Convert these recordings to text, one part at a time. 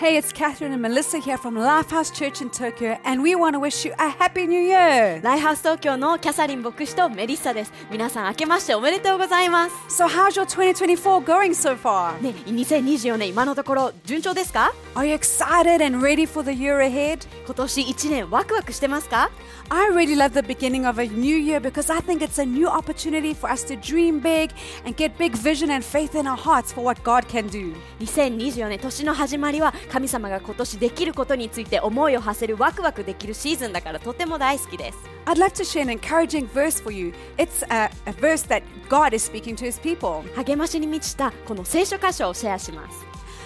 Hey, it's Catherine and Melissa here from Lifehouse Church in Tokyo, and we want to wish you a happy new year! ライフハウス東京のキャサリン牧師とメリッサです。皆さん、明けましておめでとうございます。So, how's your 2024 going so far? ね、2024年、今のところ順調ですか Are you excited and ready for the year ahead? 今年1年ワクワクしてますか I really love the beginning of a new year because I think it's a new opportunity for us to dream big and get big vision and faith in our hearts for what God can do. 2024年、年の始まりは神様が今年できることについて思いを馳せるワクワクできるシーズンだからとても大好きです I'd like to share an encouraging verse for you. It's a, a verse that God is speaking to his people. 励ましに満ちたこの聖書箇所をシェアします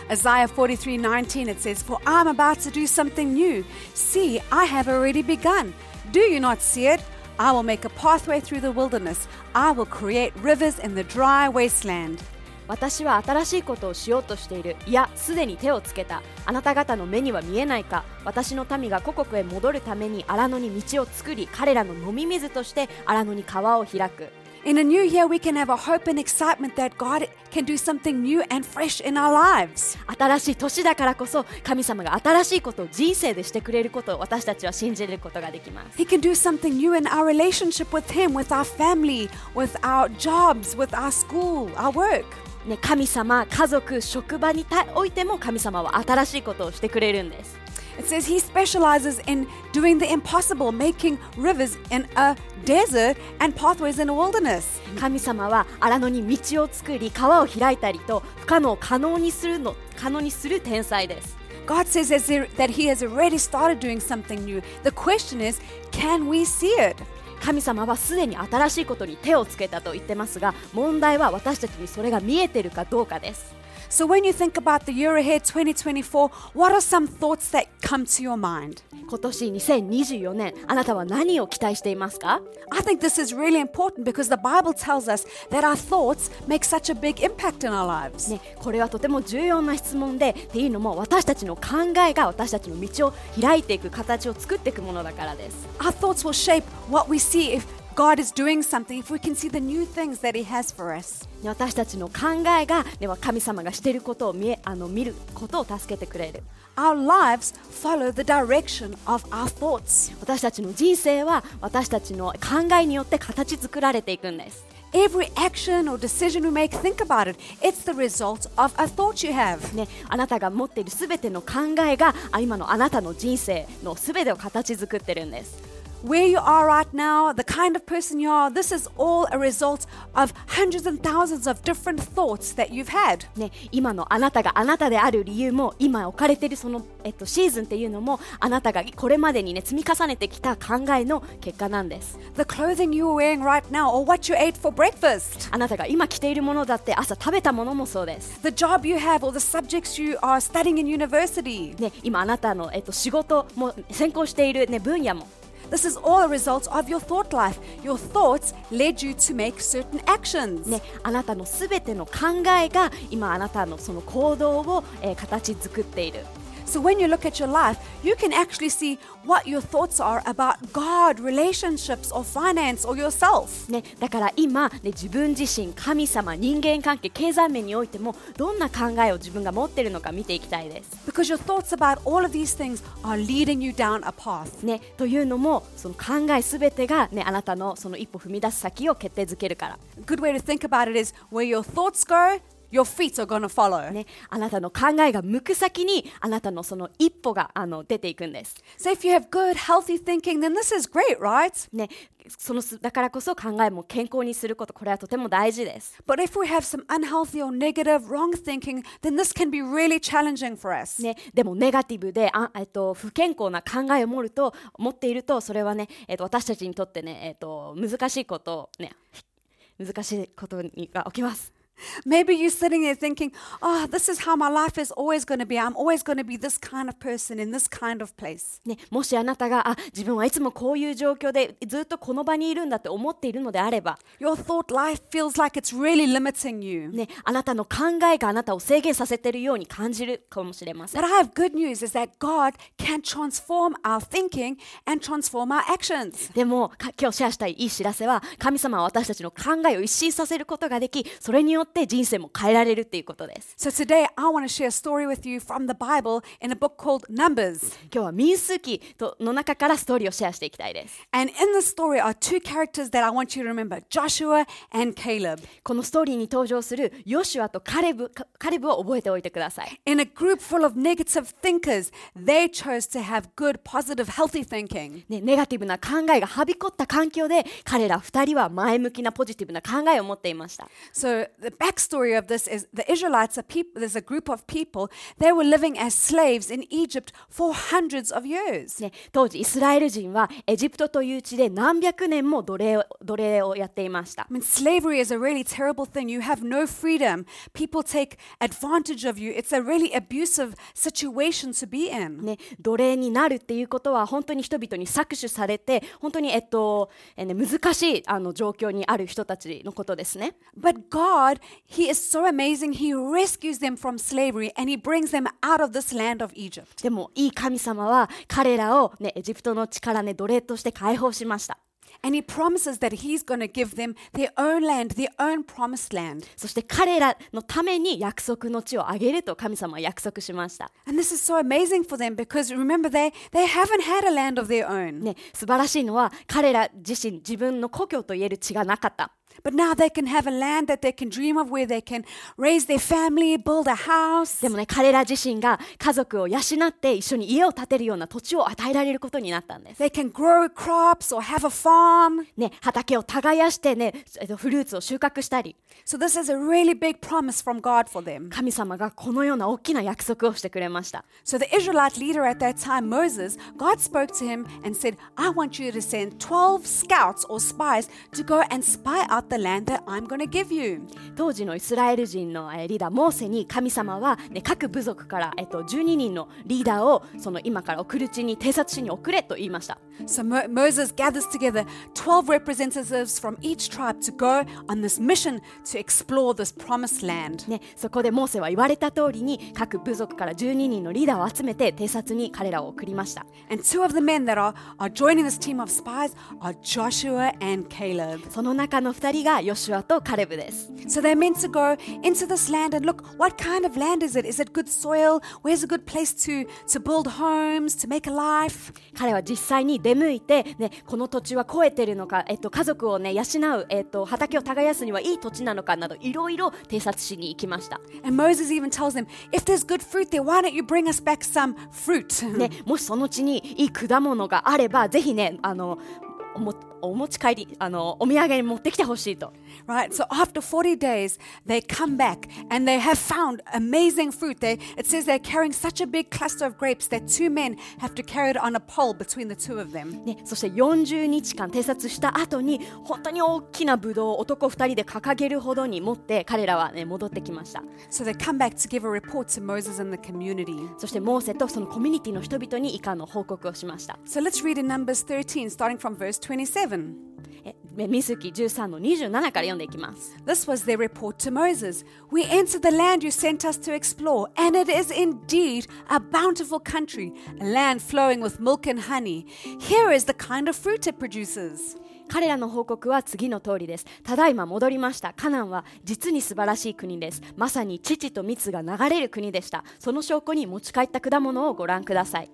Isaiah 43:19 it says, "For I'm about to do something new. See, I have already begun. Do you not see it? I will make a pathway through the wilderness. I will create rivers in the dry wasteland." 私は新しいことをしようとしているいやすでに手をつけたあなた方の目には見えないか私の民が故国へ戻るために荒野に道を作り彼らの飲み水として荒野に川を開く In a new year, we can have a hope and excitement that God can do something new and fresh in our lives. 新しい年だからこそ神様が新しいことを人生でしてくれることを私たちは信じることができます He can do something new in our relationship with Him, with our family, with our jobs, with our school, our work. ね、神様家族職場にたおいても神様は新しいことをしてくれるんです It says he specializes in doing the impossible, making rivers in a desert and pathways in a wilderness. 神様は荒野に道を作り川を開いたりと不可能を可能にするの可能にする天才です God says that he has already started doing something new. The question is, can we see it? 神様はすでに新しいことに手をつけたと言ってますが問題は私たちにそれが見えてるかどうかです。So when you think about the year ahead 2024, what are some thoughts that come to your mind? 今年2024年あなたは何を期待していますか I think this is really important because the Bible tells us that our thoughts make such a big impact in our lives. ね、これはとても重要な質問でっていうのも私たちの考えが私たちの道を開いていく形を作っていくものだからです Our thoughts will shape what we see if God is doing something, if we can see the new things that He has for us. ね私たちの考えがでは神様がしていることを見えあの見ることを助けてくれる Our lives follow the direction of our thoughts. 私たちの人生は私たちの考えによって形作られていくんです Every action or decision we make, think about it. It's the result of a thought you have. ね、あなたが持っているすべての考えがあ今のあなたの人生のすべてを形作ってるんです Where you are right now, the kind of person you are, this is all a result of hundreds and thousands of different thoughts that you've had. ね、今のあなたがあなたである理由も今置かれているその、えっと、シーズンっていうのもあなたがこれまでにね積み重ねてきた考えの結果なんです The clothing you're wearing right now, or what you ate for breakfast. あなたが今着ているものだって朝食べたものもそうです、The job you have, or the subjects you are studying in university. ね、今あなたの、えっと、仕事も専攻している、ね、分野も This is all a result of your thought life. Your thoughts led you to make certain actions. ね、あなたのすべての考えが今あなたのその行動を、えー形作っている So when you look at your life, you can actually see what your thoughts are about God, relationships, or finance, or yourself. ね、だから今、ね、自分自身神様人間関係経済面においてもどんな考えを自分が持っているのか見ていきたいです。Because your thoughts about all of these things are leading you down a path. ね、というのもその考えすべてが、ね、あなたのその一歩踏み出す先を決定づけるから、good way to think about it is where your thoughts go, your feet are to follow. ね、あなたの考えが向く先にあなたのその一歩があの出ていくんです。So if you have good, healthy thinking, then this is great, right? ね、そのだからこそ考えも健康にすることこれはとても大事です。But if we have some unhealthy or negative, wrong thinking, then this can be really challenging for us. ね、でもネガティブであ、えっと、不健康な考えを持ると持っているとそれはね、えっと、私たちにとってね、えっと、難しいことをね難しいことにが起きます。Maybe you're sitting there thinking, oh, this is how my life is always going to be. I'm always going to be this kind of person in this kind of place. ね、もしあなたがあ自分はいつもこういう状況でずっとこの場にいるんだって思っているのであれば、Your thought life feels like it's really limiting you. ね、あなたの考えがあなたを制限させているように感じるかもしれません But。I have good news is that God can transform our thinking and transform our actions. でもか今日シェアしたいいい知らせは神様は私たちの考えを一新させることができそれによって人生も変えられるっていうことです So today I want to share a story with you from the Bible in a book called Numbers. 今日は民数記との中からストーリーをシェアしていきたいです And in the story are two characters that I want you to remember Joshua and Caleb. このストーリーに登場するヨシュアとカレブかカレブを覚えておいてください In a group full of negative thinkers, they chose to have good, positive, healthy thinking. ね、ネガティブな考えがはびこった環境で彼ら2人は前向きなポジティブな考えを持っていました So the backstory of this is the Israelites are people. There's a group of people. They were living as slaves in Egypt for hundreds of years. ね、当時イスラエル人はエジプトという地で何百年も奴隷を奴隷をやっていました I mean, slavery is a really terrible thing. You have no freedom. People take advantage of you. It's a really abusive situation to be in. ね、奴隷になるっていうことは本当に人々に搾取されて本当に、えっとえね、難しいあの状況にある人たちのことですね But God, He is so amazing. He rescues them from slavery and He brings them out of this land of Egypt. でもいい神様は彼らを、ね、エジプトの力ね奴隷として解放しました And He promises that He's going to give them their own land, their own promised land. そして彼らのために約束の地をあげると神様は約束しました And this is so amazing for them because remember, they, they haven't had a land of their own. ね、素晴らしいのは彼ら自身自分の故郷と言える地がなかった But now they can have a land that they can dream of where they can raise their family, build a house. でもね彼ら自身が家族を養って一緒に家を建てるような土地を与えられることになったんです They can grow crops or have a farm. ね、畑を耕してね、えっとフルーツを収穫したり So this is a really big promise from God for them. 神様がこのような大きな約束をしてくれました So the Israelite leader at that time, Moses, God spoke to him and said, I want you to send 12 scouts or spies to go and spy out the land that I'm going to give you. 当時のイスラエル人のえーリーダーモーセに神様は、ね、各部族から、えっと、12人のリーダーをその今から送る地に偵察しに送れと言いました So Mo- Moses gathers together 12 representatives from each tribe to go on this mission to explore this promised land. ね、そこでモーセは言われた通りに各部族から12人のリーダーを集めて偵察に彼らを送りました And two of the men that are, are joining this team of spies are Joshua and Caleb. その中の2人がヨシュアとカレブです So they're meant to go into this land and look what kind of land is it? Is it good soil? Where's a good place to, to build homes, to make a life? 彼は実際に出向いて、ね、この土地は肥えてるのか、えっと、家族を、ね、養う、えっと、畑を耕すにはいい土地なのかなどいろいろ偵察しに行きました、And Moses even tells them, if there's good fruit there, why don't you bring us back some fruit? ね、もしその地にいい果物があればぜひねあのおもお持ち帰りあのお土産に持ってきてほしいと Right? So after 40 days, they come back and they have found amazing fruit. They, it says they're carrying such a big cluster of grapes that two men have to carry it on a pole between the two of them. ね、そして40日間偵察した後に本当に大きなブドウを男2人で掲げるほどに持って彼らは、ね、戻ってきました So they come back to give a report to Moses and the community. そしてモーセとそのコミュニティの人々に以下の報告をしました So let's read in Numbers 13, starting from verse 27. えミスキ13の27から読んでいきます This was their report to Moses. We entered the land you sent us to explore, and it is indeed a bountiful country, a land flowing with milk and honey. Here is the kind of fruit it produces. 彼らの報告は次の通りです。ただいま戻りました。カナンは実に素晴らしい国です。まさに乳と蜜が流れる国でした。その証拠に持ち帰った果物をご覧ください。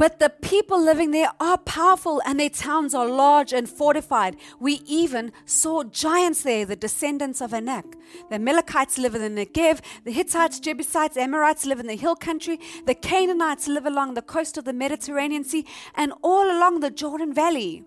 But the people living there are powerful, and their towns are large and fortified. We even saw giants there, the descendants of Anak. The Amalekites live in the Negev, the Hittites, Jebusites, Amorites live in the hill country, the Canaanites live along the coast of the Mediterranean Sea, and all along the Jordan Valley.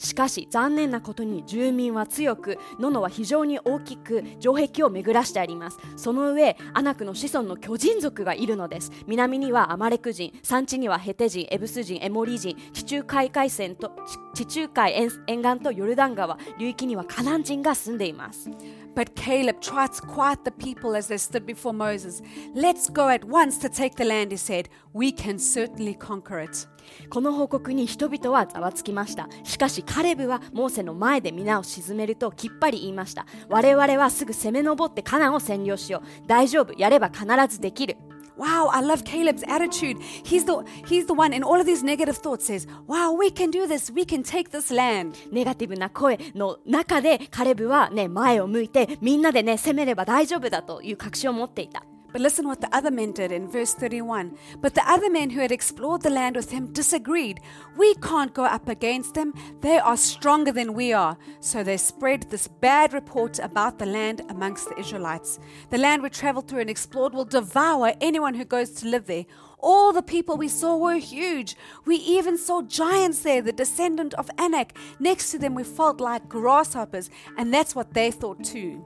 しかし残念なことに住民は強く、ノノは非常に大きく城壁を巡らしてあります。その上、アナクの子孫の巨人族がいるのです。南にはアマレク人、山地にはヘテ人、エブス人、エモリ人、地中海海線と地中海沿沿岸とヨルダン川、流域にはカナン人が住んでいます。But Caleb tried to quiet the people as they stood before Moses. Let's go at once to take the land, he said. We can certainly conquer it. この報告に人々はざわつきましたしかしカレブはモーセの前で皆を鎮めるときっぱり言いました我々はすぐ攻め上ってカナンを占領しよう大丈夫やれば必ずできる Wow, I love Caleb's attitude. He's the he's the one in all of these negative thoughts says, "Wow, we can do this. We can take this land." ネガティブな声の中でカレブはね前を向いてみんなでね攻めれば大丈夫だという確信を持っていた But listen what the other men did in verse 31. But the other men who had explored the land with him disagreed. We can't go up against them. They are stronger than we are. So they spread this bad report about the land amongst the Israelites. The land we traveled through and explored will devour anyone who goes to live there. All the people we saw were huge. We even saw giants there, the descendant of Anak. Next to them, we felt like grasshoppers, and that's what they thought too.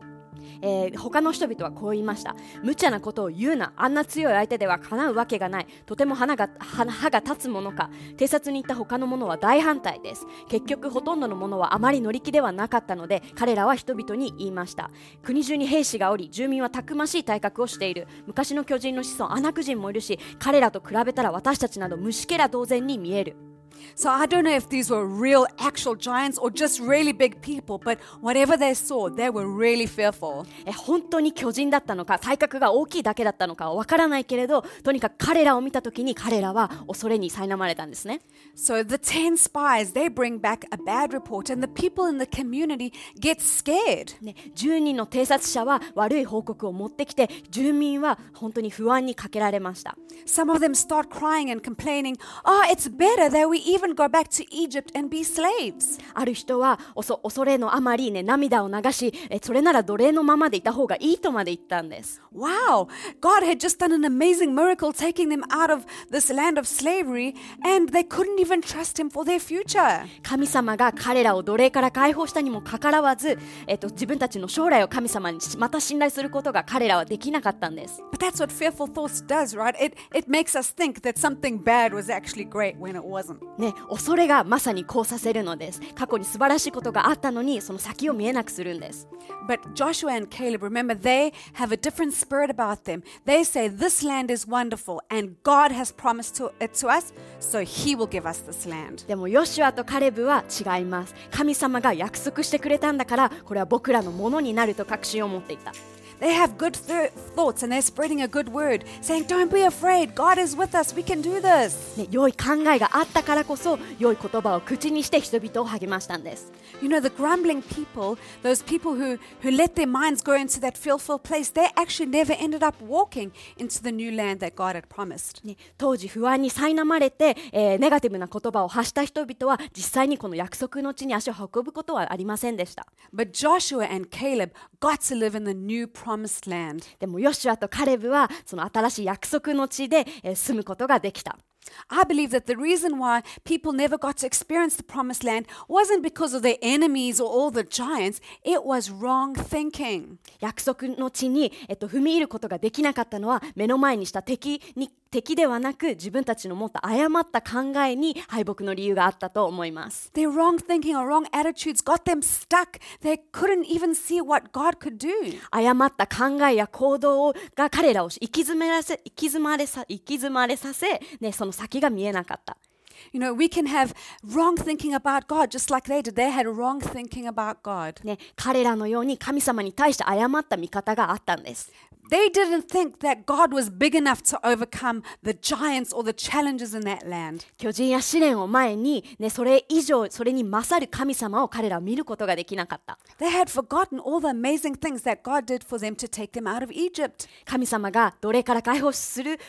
えー他の人々はこう言いました。無茶なことを言うな。あんな強い相手ではかなうわけがない。とても鼻が歯が立つものか。偵察に行った他の者は大反対です。結局ほとんどの者はあまり乗り気ではなかったので彼らは人々に言いました。国中に兵士がおり住民はたくましい体格をしている。昔の巨人の子孫アナク人もいるし彼らと比べたら私たちなど虫けら同然に見える。So I don't know if these were real, actual giants or just really big people, but whatever they saw, they were really fearful. え本当に巨人だったのか体格が大きいだけだったのかはわからないけれどとにかく彼らを見た時に彼らは恐れに苛まれたんですね So the 10 spies, they bring back a bad report, and the people in the community get scared. ね10人の偵察者は悪い報告を持ってきて住民は本当に不安にかけられました Some of them start crying and complaining, Oh, it's better that we even go back to Egypt and be slaves. ある人は恐れのあまり、ね、涙を流しえそれなら奴隷のままでいた方がいいとまで言ったんです Wow, God had just done an amazing miracle taking them out of this land of slavery, and they couldn't even trust Him for their future. 神様が彼らを奴隷から解放したにもかかわらず、えっと、自分たちの将来を神様にまた信頼することが彼らはできなかったんです But that's what fearful thoughts does, right? It, it makes us think that something bad was actually great when it wasn't. ね、恐れがまさにこうさせるのです過去に素晴らしいことがあったのにその先を見えなくするんです But Joshua and Caleb, remember, they have a different spirit about them. They say, This land is wonderful, and God has promised to, it to us, so He will give us this land. でもヨシュアとカレブは違います神様が約束してくれたんだからこれは僕らのものになると確信を持っていた They have good th- thoughts and they're spreading a good word, saying, Don't be afraid, God is with us, we can do this. ね、良い考えがあったからこそ良い言葉を口にして人々を励ましたんです You know, the grumbling people, those people who, who let their minds go into that fearful place, they actually never ended up walking into the new land that God had promised. ね、当時不安に苛まれて、えーネガティブな言葉を発した人々は実際にこの約束の地に足を運ぶことはありませんでした But Joshua and Caleb got to live in the new promised land. でもヨシュアとカレブはその新しい約束の地で、住むことができた I believe that the reason why people never got to experience the promised land wasn't because of their enemies or all the giants, it was wrong thinking. 約束の地に、えっと、踏み入ることができなかったのは目の前にした敵に敵ではなく自分たちの持った誤った考えに敗北の理由があったと思います Their wrong thinking or wrong attitudes got them stuck. They couldn't even see what God could do. 誤った考えや行動が彼らを行き詰めらせ行き詰まれさ行き詰まれさせ、ね、その先が見えなかった You know, we can have wrong thinking about God just like they did. They had wrong thinking about God. ね、彼らのように神様に対して誤った見方があったんです。They didn't think that God was big enough to overcome the giants or the challenges in that land. 巨人や試練を前に、ね、それ以上それに勝る神様を彼らは見ることができなかった。 They had forgotten all the amazing things that God did for them to take them out of Egypt. 神様が奴隷から解放する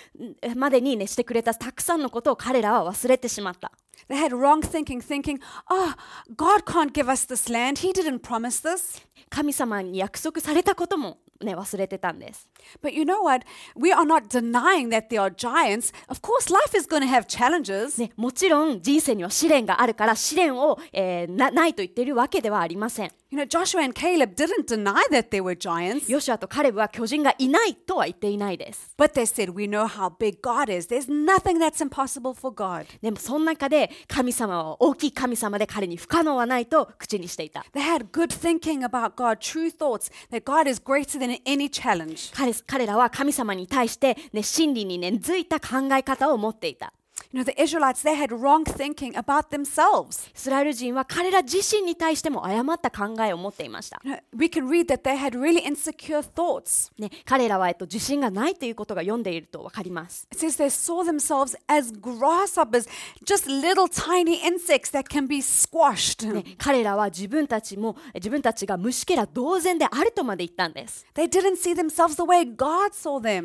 んまでに、ね、してくれたたくさんのことを彼らは忘れてしまった。 They had wrong thinking, thinking, oh, God can't give us this land. He didn't promise this. 神様に約束されたことも ね忘れてたんです But you know what? We are not denying that there are giants. Of course, life is going to have challenges. ね、もちろん人生には試練があるから試練を、えーなないと言っているわけではありません You know, Joshua and Caleb didn't deny that there were giants, ヨシュアとカレブは巨人がいないとは言っていないです but they said, We know how big God is. There's nothing that's impossible for God. でもその中で神様は大きい神様で彼に不可能はないと口にしていた They had good thinking about God, true thoughts that God is greater than any challenge. 彼彼らは神様に対して、ね、真理に根付いた考え方を持っていた You know, the Israelites, they had wrong thinking about themselves. イスラエル人は彼ら自身に対しても誤った考えを持っていました。彼らは、えっと、自信がないということが読んでいるとわかります。彼らは自分たちが虫けら同然であるとまで言ったんです。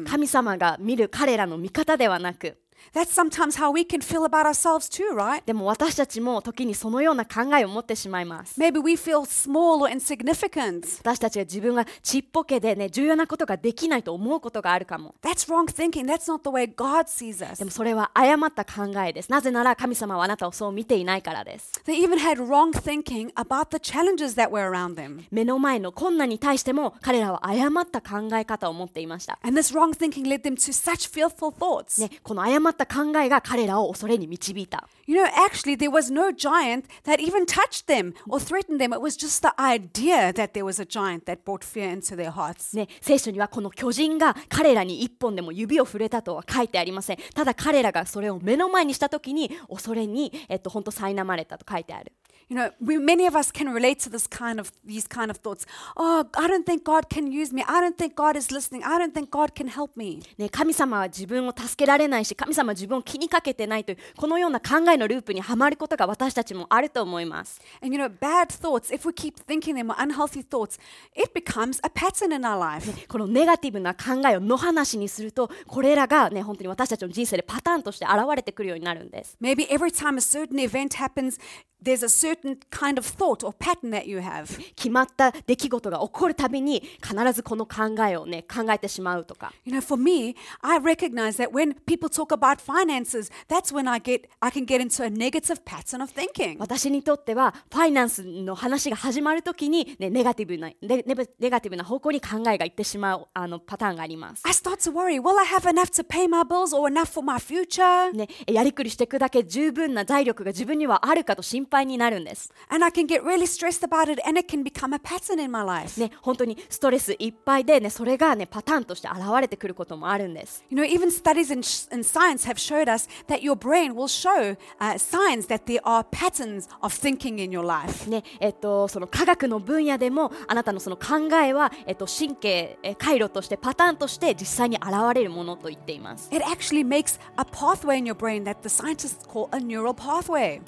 神様が見る彼らの見方ではなく、That's sometimes how we can feel about ourselves too, right? でも私たちも時にそのような考えを持ってしまいます Maybe we feel small or insignificant. 私たちが自分がちっぽけでね重要なことができないと思うことがあるかも That's wrong thinking. That's not the way God sees us. でもそれは誤った考えですなぜなら神様はあなたをそう見ていないからです They even had wrong thinking about the challenges that were around them. 目の前の困難に対しても彼らは誤った考え方を持っていました、And this wrong thinking led them to such fearful thoughts. ね、この誤った考えが彼らを恐れに導いた You know, actually, there was no giant that even touched them or threatened them. It was just the idea that there was a giant that brought fear into their hearts. ね、聖書にはこの巨人が彼らに一本でも指を触れたとは書いてありませんただ彼らがそれを目の前にした時に恐れに、えっと、本当苛まれたと書いてある You know, we, many of us can relate to this kind of these kind of thoughts. Oh, I don't think God can use me. I don't think God is listening. I don't think God can help me. ね、神様は自分を助けられないし神様は自分を気にかけてないというこのような考えのループにはまることが私たちもあると思います And you know, bad thoughts, if we keep thinking them or unhealthy thoughts, it becomes a pattern in our life. このネガティブな考えを野放しにするとこれらがね本当に私たちの人生でパターンとして現れてくるようになるんです Maybe every time a certain event happens, there's a certain kind of thought or pattern that you have. 決まった出来事が起こるたびに必ずこの考えをね考えてしまうとか You know, for me, I recognize that when people talk about finances, that's when I get I can get into a negative pattern of thinking. 私にとってはファイナンスの話が始まるときに、ね、ネガティブなネネネガティブな方向に考えがいってしまうあのパターンがあります。I start to worry, will I have enough to pay my bills or enough for my future? ね、やりくりしていくだけ十分な財力が自分にはあるかと心配配になるんです。ね、本当にストレスいっぱいで、ね、それが、ね、パターンとして現れてくることもあるんです。ね、えっと、その科学の分野でも、あなたのその考えは、えっと、神経、回路として、パターンとして実際に現れるものと言っています。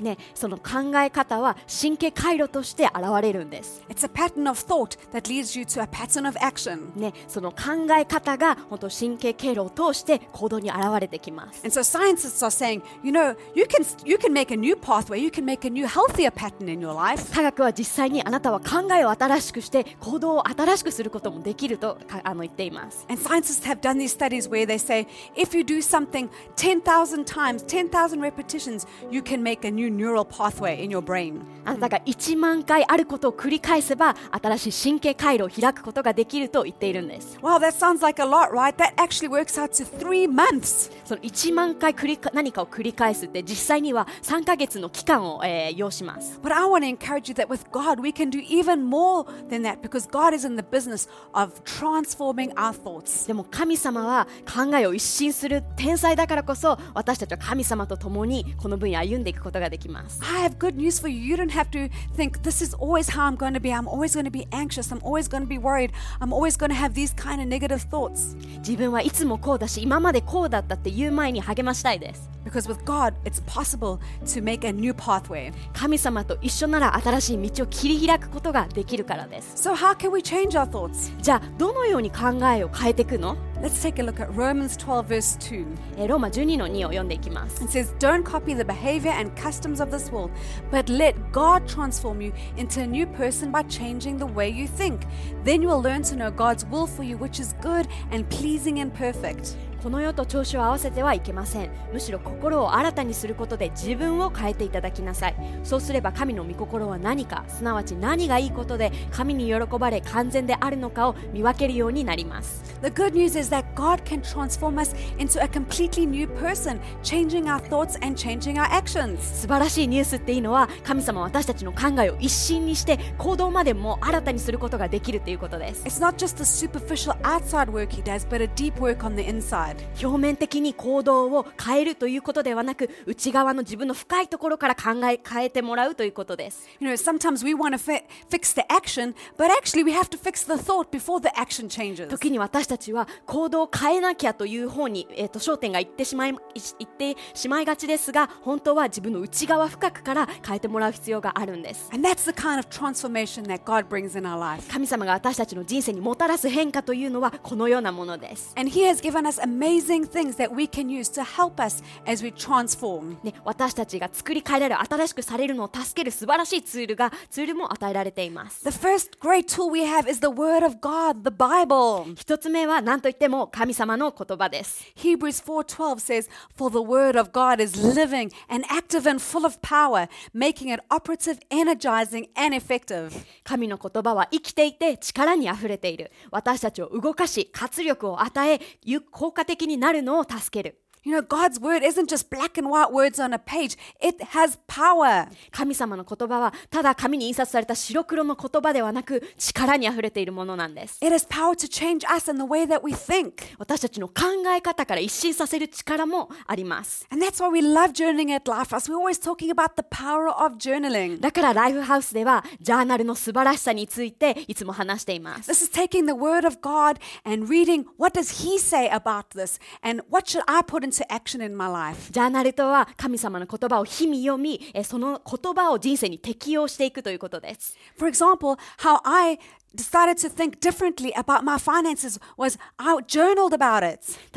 ね、そのえ方は神経回路として現れるんです。It's a pattern of thought that leads you to a pattern of action. ね、その考え方が本当神経経路を通して行動に現れてきます。And so scientists are saying, you know, you can you can make a new pathway, you can make a new healthier pattern in your life. 科学は実際にあなたは考えを新しくして行動を新しくすることもできるとかあの言っています。And scientists have done these studies where they say if you do something 10,000 times, 10,000 repetitions, you can make a new neural pathway in your brain. あなたが1万回あることを繰り返せば新しい神経回路を開くことができると言っているんです。Wow, that sounds like a lot, right? That actually works out to three months. その1万回繰りか何かを繰り返すって実際には3ヶ月の期間を、えー要します。But I want to encourage you that with God, we can do even more than that because God is in the business of transforming our thoughts. でも神様は考えを一新する天才だからこそ私たちは神様と共にこの分野を歩んでいくことができます。I have good news for you. You don't have to think this is always how I'm going to be. I'm always going to be anxious. I'm always going to be worried. I'm always going to have these kind of negative thoughts. 自分はいつもこうだし今までこうだったって言う前に励ましたいです。Because with God, it's possible to make a new pathway. 神様と一緒なら新しい道を切り開くことができるからです So, how can we change our thoughts? じゃあどのように考えを変えていくの Let's take a look at Romans 12, verse 2. えーローマ12の2を読んでいきます It says, Don't copy the behavior and customs of this world, but let God transform you into a new person by changing the way you think. Then you will learn to know God's will for you, which is good and pleasing and perfect. この世と調子を合わせてはいけませんむしろ心を新たにすることで自分を変えていただきなさいそうすれば神の御心は何かすなわち何がいいことで神に喜ばれ完全であるのかを見分けるようになります The good news is that God can transform us into a completely new person, changing our thoughts and changing our actions. 素晴らしいニュースっていうのは神様は私たちの考えを一新にして行動までも新たにすることができるということです It's not just the superficial outside work He does, but a deep work on the inside. 表面的に行動を変えるということではなく内側の自分の深いところから考え変えてもらうということです You know, sometimes we want to fi- fix the action, but actually we have to fix the thought before the action changes. 時に私たちは行動を変えなきゃという方に、えー、と焦点がいってしまいいいってしまいがちですが本当は自分の内側深くから変えてもらう必要があるんです And that's the kind of transformation that God brings in our life. 神様が私たちの人生にもたらす変化というのはこのようなものです And He has given us amazing things that we can use to help us as we transform. ね、私たちが作り変えられる新しくされるのを助ける素晴らしいツールがツールも与えられています The first great tool we have is the Word of God, the Bible. 一つ目は何といっても神様の言葉です Hebrews 4:12 says, "For the word of God is living and active and full of power, making it operative, energizing and effective." 神の言葉は生きていて力にあふれている私たちを動かし活力を与え有効果的的になるのを助ける。You know, God's word isn't just black and white words on a page. It has power. 神様の言葉はただ紙に印刷された白黒の言葉ではなく力にあふれているものなんです It has power to change us and the way that we think. 私たちの考え方から一新させる力もあります And that's why we love journaling at Lifehouse. We're always talking about the power of journaling. だからライフハウスではジャーナルの素晴らしさについていつも話しています This is taking the word of God and reading what does he say about this and what should I put into action in my life. ジャーナルとは神様の言葉を日々読みえその言葉を人生に適用していくということです For example, how I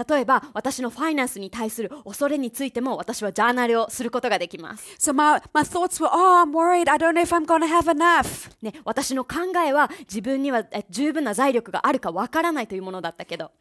例えば私のファイナンスに対する恐れについても私はジャーナルをすることができます。私の考えは自分には十分な財力があるかわからないというものだったけど。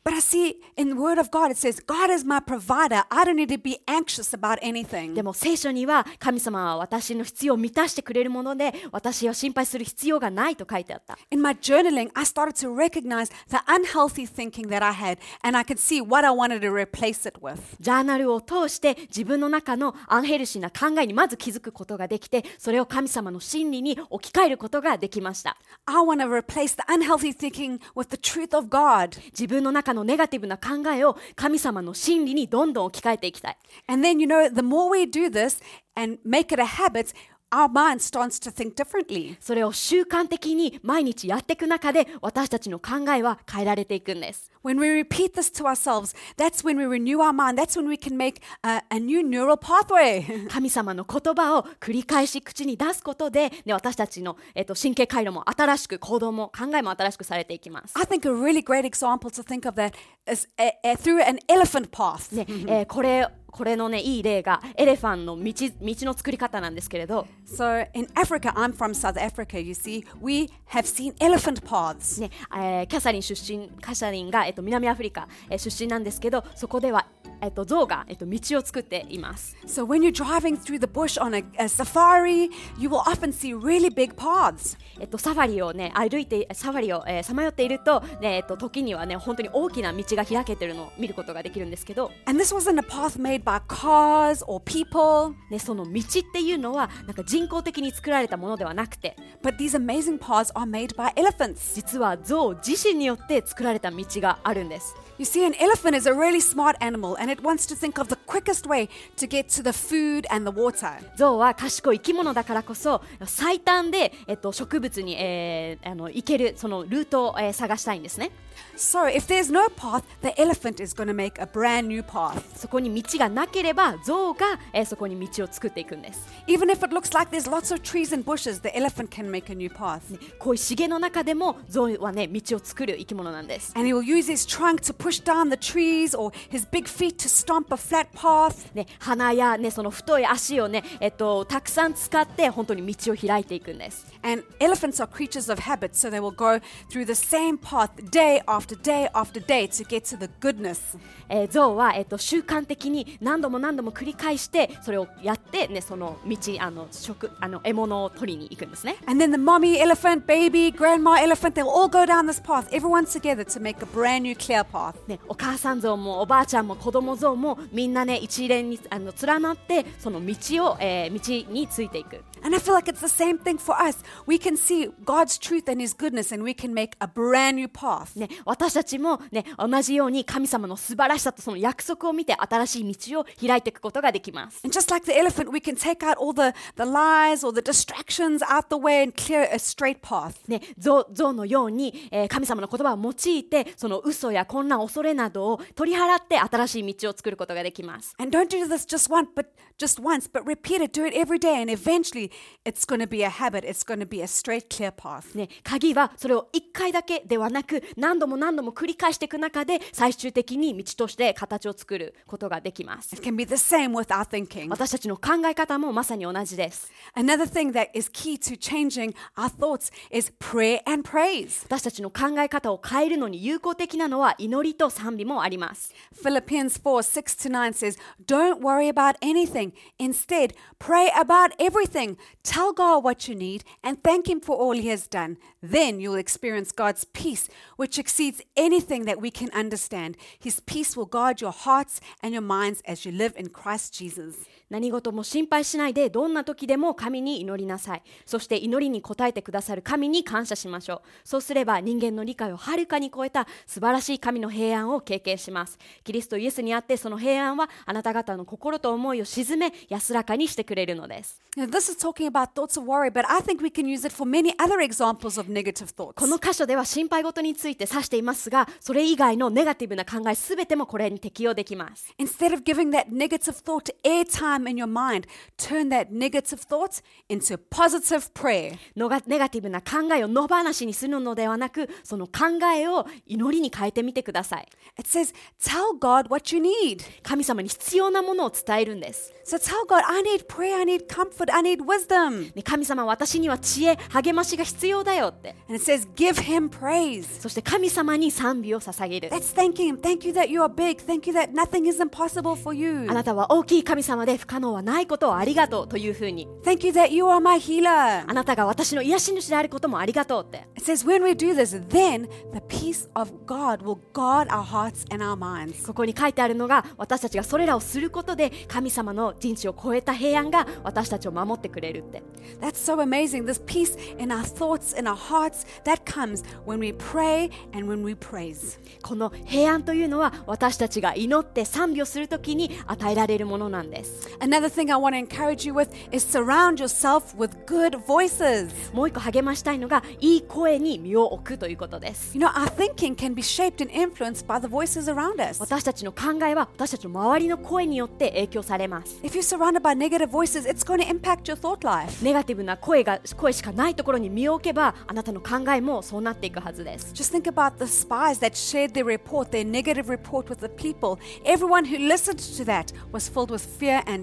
でも聖書には神様は私の必要を満たしてくれるもので私を心配する必要がないと書いてあった。Journaling, I started to recognize the unhealthy thinking that I had, and I could see what I wanted to replace it with. ジャーナルを通して自分の中のアンヘルシーな考えにまず気づくことができてそれを神様の真理に置き換えることができました I want to replace the unhealthy thinking with the truth of God. 自分の中のネガティブな考えを神様の真理にどんどん置き換えていきたい And then, you know, the more we do this and make it a habit, our mind starts to think differently. それを習慣的に毎日やっていく中で私たちの考えは変えられていくんです When we repeat this to ourselves, that's when we renew our mind. That's when we can make a, a new neural pathway. 神様の言葉を繰り返し口に出すことで、ね、私たちの、えっと、神経回路も新しく行動も考えも新しくされていきます。I think a really great example to think of that is uh, uh, through an elephant path. ねえーこれこれのねいい例がエレファンの道道の作り方なんですけれど、So in Africa, I'm from South Africa, you see, we have seen elephant paths. ねえーキャサリン出身キャサリンが、えっと、南アフリカ、えー出身なんですけどそこでは、えっと、象が、えっと、道を作っています。So when you're driving through the bush on a, a safari, you will often see really big paths. えっと、サファリをね歩いてサファリをさまよっていると、ねえっと、時にはね本当に大きな道が開けてるのを見ることができるんですけど And this wasn't a path made by cars or people, ね、その道っていうのはなんか人工的に作られたものではなくて but these amazing paths are made by elephants. 実は象自身によって作られた道があるんです You see, an elephant is a really smart animal and it wants to think of the quickest way to get to the food and the water. 象は賢い生き物だからこそ最短で、えっと、植物に、えーあの行けるそのルートを、えー探したいんですね So if there's no path, the elephant is going to make a brand new path. そこに道がなければ象が、えーそこに道を作っていくんです Even if it looks like there's lots of trees and bushes, the elephant can make a new path. こういう茂の中でも象はね道を作る生き物なんです And he will use his trunk to push down the trees or his big feet to stomp a flat path. ね、鼻や、ね、その太い足をね、えっと、たくさん使って本当に道を開いていくんです And elephants are creatures of habit, so they will go through the same path day after day after day to get to the goodness. えー象は、えっと、習慣的に何度も何度も繰り返してそれをやって、ね、その道あの食あの獲物を取りに行くんですね And then the mommy elephant, baby, grandma elephant, they'll all go down this path, everyone together to make a brand new clear path. ね、お母さん象もおばあちゃんも子供象もみんなね一連にあの連なってその道を、えー道についていく And I feel like it's the same thing for us. We can see God's truth and His goodness, and we can make a brand new path. ね、私たちも、ね、同じように神様の素晴らしさとその約束を見て新しい道を開いていくことができます。And just like the elephant, we can take out all the, the lies or the distractions out the way and clear a straight path. ね、象象のように、えー神様の言葉を用いてその嘘や混乱恐れなどを取り払って新しい道を作ることができます。鍵はそれを一回だけではなく何度も何度も繰り返していく中で最終的に道として形を作ることができます。It can be the same with our thinking. 私たちの考え方もまさに同じです。Another thing that is key to changing our thoughts is prayer and praise. 私たちの考え方を変えるのに有効的なのは祈りと賛美もあります。 Philippians 4 6 to 9 says, Don't worry about anything. Instead, pray about everything. Tell God what you need and thank Him for all He has done. Then you'll experience God's peace, which exceeds anything that we can understand. His peace will guard your hearts and your minds as you live in Christ Jesus. 何事も心配しないでどんな時でも神に祈りなさい。そして祈りに応えてくださる神に感謝しましょう。そうすれば人間の理解をはるかに超えた素晴らしい神の平安を経験します。キリストイエスにあってその平安はあなた方の心と思いを鎮め安らかにしてくれるのです。Now, this is talking about thoughts of worry, but I think we can use it for many other examples of negative thoughts. この箇所では心配事について指していますがそれ以外のネガティブな考えすべてもこれに適用できます。Instead of giving that negative thought airtime in your mind, turn that negative thought into positive prayer. のがネガティブな考えを野放しにするのではなくその考えを祈りに変えてみてください It says, Tell God what you need. 神様に必要なものを伝えるんです So tell God, I need prayer, I need comfort, I need wisdom. ね神様私には知恵励ましが必要だよって And it says, Give Him praise. そして神様に賛美を捧げる That's thanking Him. Thank you that you are big. Thank you that nothing is impossible for you. あなたは大きい神様で不可能はないことをありがとうというふうに Thank you that you are my healer. あなたが私の癒し主であることもありがとうって It says, When we do this, then the peace of God will guard our hearts and our minds. ここに書いてあるのが私たちがそれらをすることで神様の人知を超えた平安が私たちを守ってくれるって That's so amazing. This peace in our thoughts, in our hearts, that comes when we pray and when we praise. この平安というのは私たちが祈って賛美をするときに与えられるものなんです Another thing I want to encourage you with is surround yourself with good voices. もう一個励ましたいのがいい声に身を置くということです You know, our thinking can be shaped and influenced by the voices around us. 私たちの考えは私たちの周りの声によって影響されます If you're surrounded by negative voices, it's going to impact your thought life. ネガティブな声が声しかないところに身を置けばあなたの考えもそうなっていくはずです Just think about the spies that shared their report, their negative report with the people. Everyone who listened to that was filled with fear and doubt.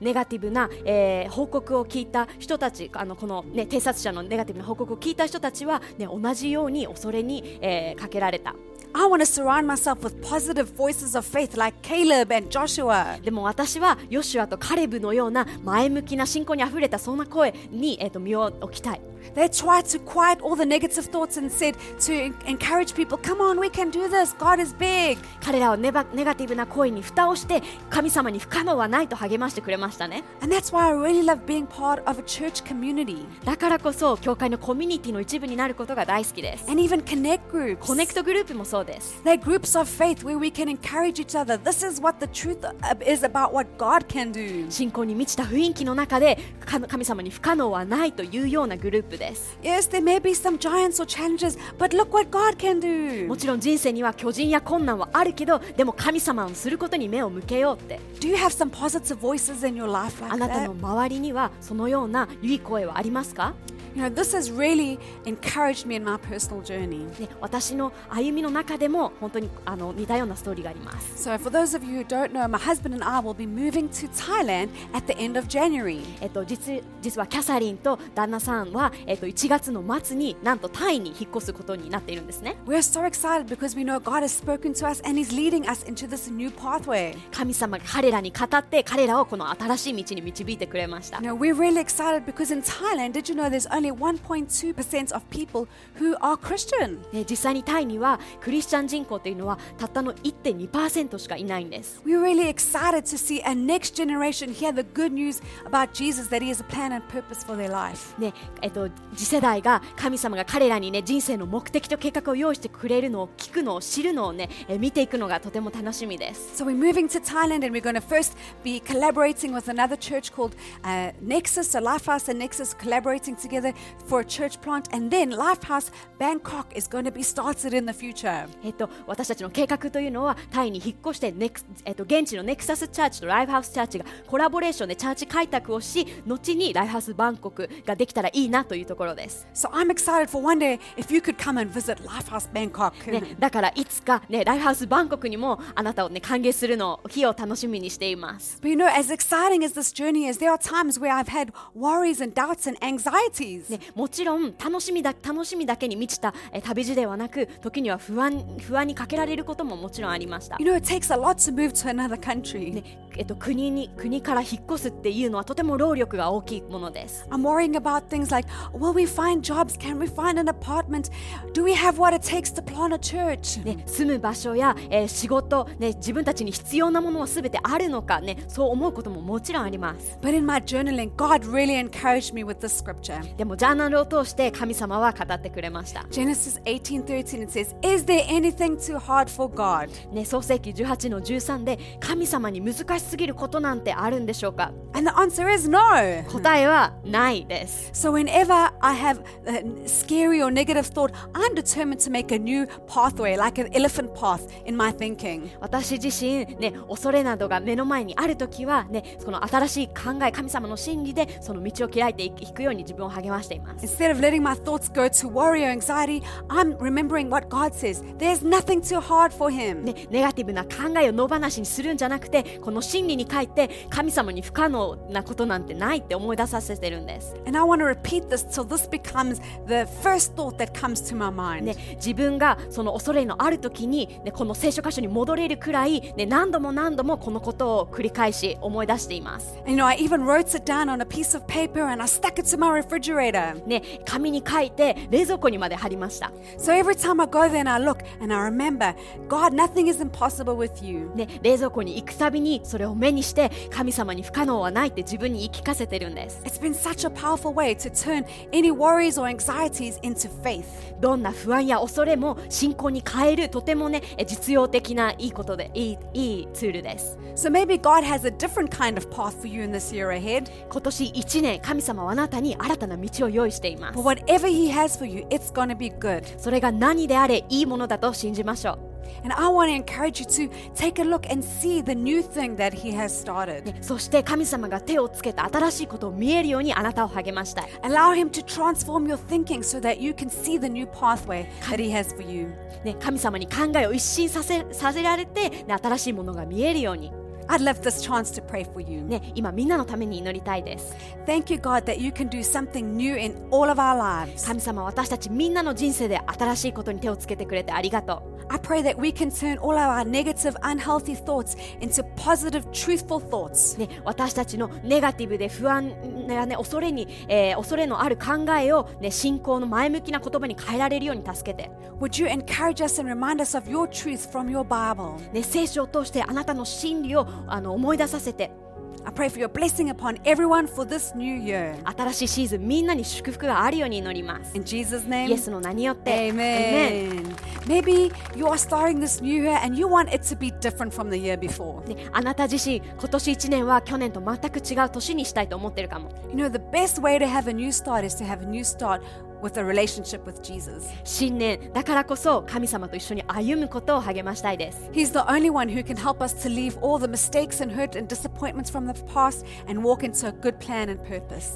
ネガティブな、えー報告を聞いた人たちあのこの、ね、偵察者のネガティブな報告を聞いた人たちは、ね、同じように恐れに、えーかけられた。I want to surround myself with positive voices of faith like Caleb and Joshua. でも私はヨシュアとカレブのような前向きな信仰にあふれたそんな声に、えー、と身を置きたい They tried to quiet all the negative thoughts and said to en- encourage people, come on, we can do this. God is big. 彼らはネバネガティブな声に蓋をして神様に不可能はないと励ましてくれましたね And that's why I really love being part of a church community だからこそ教会のコミュニティの一部になることが大好きです and even connect groups. コネクトグループもそうです They're groups of faith where we can encourage each other. This is what the truth is about what God can do. 信仰に満ちた雰囲気の中でか神様に不可能はないというようなグループです Yes, there may be some giants or challenges, but look what God can do. もちろん人生には巨人や困難はあるけどでも神様をすることに目を向けようって Do you have some positive voices in your life あ like なたの that? 周りにはそのような良い声はありますか、You know, this has really encouraged me in my personal journey. ね、私の歩みの中でも本当にあの似たようなストーリーがあります So, for those of you who don't know, my husband and I will be moving to Thailand at the end of January. えっと、実実はキャサリンと旦那さんは、えっと、1月の末になんとタイに引っ越すことになっているんですね We're so excited because we know God has spoken to us and He's leading us into this new pathway. 神様が彼らに語って彼らをこの新しい道に導いてくれました You know, we're really excited because in Thailand, did you know there's only 1.2% of people who are Christian? ね実際にタイにはクリスチャン人口というのはたったの1.2%しかいないんです We're really excited to see a next generation hear the good news about Jesus, that He has a plan and purpose for their life. ねえっと、次世代が神様が彼らに、ね、人生の目的と計画を用意してくれるのを聞くのを知るのを、ね、え見ていくのがとても楽しみです。So we're moving to Thailand and we're going to first be collaborating with another church called uh, Nexus. So Lifehouse and Nexus collaborating together for a church plant. And then Lifehouse Bangkok is going to be started in the future. えっと、私たちの計画というのはタイに引っ越してネクス、えっと、現地のネクサスチャーチとライフハウスチャーチがコラボレーションでチャーチ開拓をし後にライフハウスバンコクができたらいいなというところです、So I'm excited for one day if you could come and visit Lifehouse Bangkok. ね、だからいつか、ね、ライフハウスバンコクにもあなたを、ね、歓迎するのを日を楽しみにしています But you know, as exciting as this journey is, there are times where I've had worries and doubts and anxieties. ね、もちろん楽しみだ楽しみだけに満ちたえ旅路ではなく時には不安不安にかけられることももちろんありました、You know, it takes a lot to move to another country. ねえっと、国に国から引っ越すっていうのはとても労力が大きいものです I'm worrying about things like will we find jobs? Can we find an apartment? Do we have what it takes to plant a church? ね、住む場所や、えー仕事、ね、自分たちに必要なものは全てあるのか、ね、そう思うことももちろんあります But in my journaling, God really encouraged me with this scripture. でもジャーナルを通して神様は語ってくれました、Genesis 18:13 it says, "Is there anything too hard for God?" ね、創世紀18の13で神様に難しすぎることなんてあるんでしょうか And the answer is no. 答えはないです So whenever I have a scary or negative thought, I'm determined to make a new pathway, like an elephant path in my thinking. 私自身、ね、恐れなどが目の前にあるときは、ね、その新しい考え、神様の真理でその道を開いていくように自分を励ましています。Instead of letting my thoughts go to worry or anxiety, I'm remembering what God says. There's nothing too hard for Him. ね、ネガティブな考えを野放しにするんじゃなくてこの真理に書いて神様に不可能なことなんてないって思い出させてるんです、And I want to repeat this till this becomes the first thought that comes to my mind. ね、自分がその恐れのある時に、ね、この聖書箇所に戻れるくらい、ね、何度も何度もこのことを繰り返し思い出しています、And, you know, I even wrote it down on a piece of paper and I stuck it to my refrigerator. ね、紙に書いて冷蔵庫にまで貼りました So every time I go there and I look and I remember, God, nothing is impossible with you. ね、冷蔵庫に行くたびにそれを目にして神様に不可能はないって自分に言い聞かせてるんです It's been such a powerful way to turn any worries or anxieties into faith. どんな不安や恐れも信仰に変えるとてもねえ実用的ないいことでいいいいツールです So maybe God has a different kind of path for you in this year ahead. 今年1年神様はあなたに新たな道を用意しています But whatever He has for you, it's going to be good. それが何であれいいものだと信じましょう And I want to encourage you to take a look and see the new thing that He has started. ねそして神様が手をつけた新しいことを見えるようにあなたを励ましたい Allow Him to transform your thinking so that you can see the new pathway that He has for you. ね、神様に考えを一新させさせられて、ね、新しいものが見えるように、I'd love this chance to pray for you. ね、今みんなのために祈りたいです Thank you, God, that you can do something new in all of our lives. 神様私たちみんなの人生で新しいことに手をつけてくれてありがとう I pray that we can turn all our negative, unhealthy thoughts into positive, truthful thoughts. ね、私たちのネガティブで不安や、ね、恐れに、えー恐れのある考えを、ね、信仰の前向きな言葉に変えられるように助けて、Would you encourage us and remind us of your truth from your Bible? ね、聖書を通してあなたの真理をあの思い出させて、I pray for your blessing upon everyone for this new year. 新しいシーズンみんなに祝福があるように祈ります In Jesus' イ name. エスの名によって Amen Amen. Maybe you are starting this new year and you want it to be different from the year before. ね、あなた自身今年1年は去年と全く違う年にしたいと思ってるかも You know, the best way to have a new start is to have a new start with a relationship with Jesus. 新年だからこそ神様と一緒に歩むことを励ましたいです He's the only one who can help us to leave all the mistakes and hurt and disappointments from the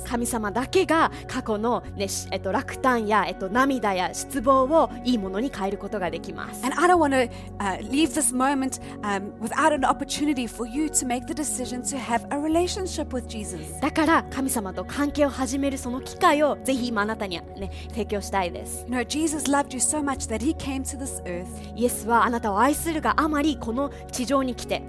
神様だけが過去の、ねえ、落胆や、涙や失望をいいものに変えることができます。だから神様と関係を始めるその機会をぜひあなたに、ね、提供したいです。イエスはあなたを愛するがあまりこの地上に来て。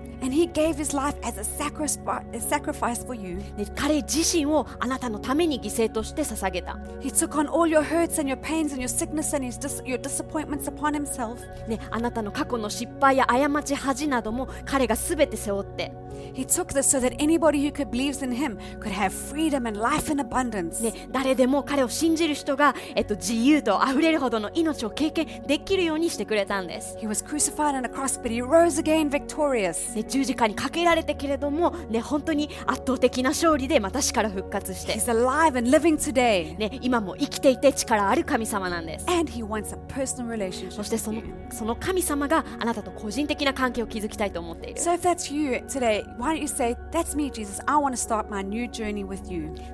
A sacrifice for you. ね、彼自身をあなたのために犠牲として捧げた、He took on all your hurts and your pains and your sickness and his dis- your disappointments upon himself. ね、あなたの過去の失敗や過ち恥なども彼が全て背負って He took this so that anybody who could believes in him could have freedom and life in abundance. ね、誰でも彼を信じる人が、えっと、自由と溢れるほどの命を経験できるようにしてくれたんです、He was crucified on a cross, but he rose again victorious. ね、十字架にかけられてけれども、ね、本当当に圧倒的な勝利でまから復活して、ね、今も生きていて力ある神様なんです。そしてその,その神様があなたと個人的な関係を築きたいと思っている。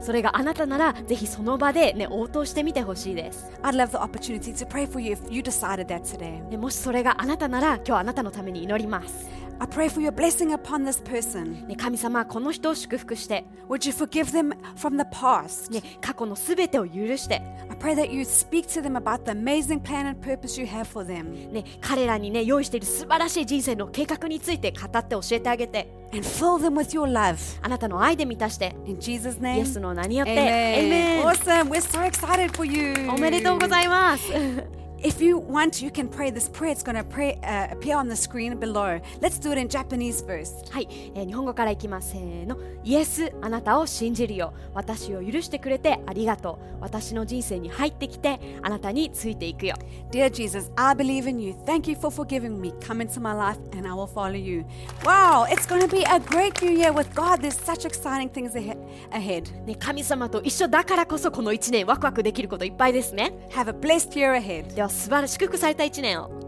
それがあなたならぜひその場で、ね、応答してみてほしいです。I'd、もしそれがあなたなら今日あなたのために祈ります。I pray for your blessing upon this person. ね、神様この人を祝福して、Would you forgive them from the past? ね、過去のすべてを許して、I pray that you speak to them about the amazing plan and purpose you have for them ね、彼らにね用意している素晴らしい人生の計画について語って教えてあげて and fill them with your love. あなたの愛で満たして In Jesus' イ name. エスの名によって Amen. Amen Awesome. We're so excited for you. おめでとうございます If you want, you can pray this prayer. It's going to pray, uh, appear on the screen below. Let's do it in Japanese first. はい、えー日本語からいきますせーのイエスあなたを信じるよ私を許してくれてありがとう私の人生に入ってきてあなたについていくよ Dear Jesus, I believe in you. Thank you for forgiving me. Come into my life and I will follow you. Wow, it's going to be a great new year with God. There's such exciting things ahe- ahead. ね、神様と一緒だからこそこの1年ワクワクできることいっぱいですね Have a blessed year ahead. では素晴らし祝福された1年を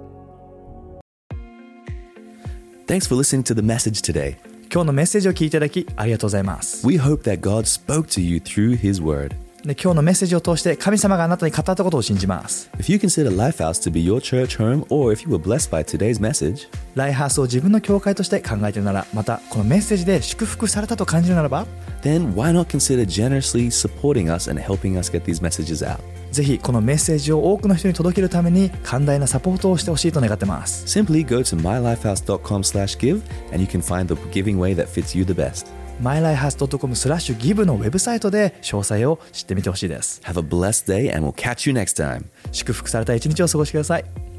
Thanks for listening to the message today. 今日のメッセージを聞いていただきありがとうございます。We hope that God spoke to you through His Word. で今日のメッセージを通して神様があなたに語ったことを信じます。If you consider Lifehouse to be your church home, or if you were blessed by today's message, ライハースを自分の教会として考えているなら、またこのメッセージで祝福されたと感じるならば、then why not consider generously supporting us and helping us get these messages out? ぜひこのメッセージを多くの人に届けるために寛大なサポートをしてほしいと願ってます。Simply go to mylifehouse.com/give and you can find the giving way that fits you the best. mylifehouse.com スラッシュギブのウェブサイトで詳細を知ってみてほしいです。Have a blessed day and we'll catch you next time. 祝福された一日を過ごしてください。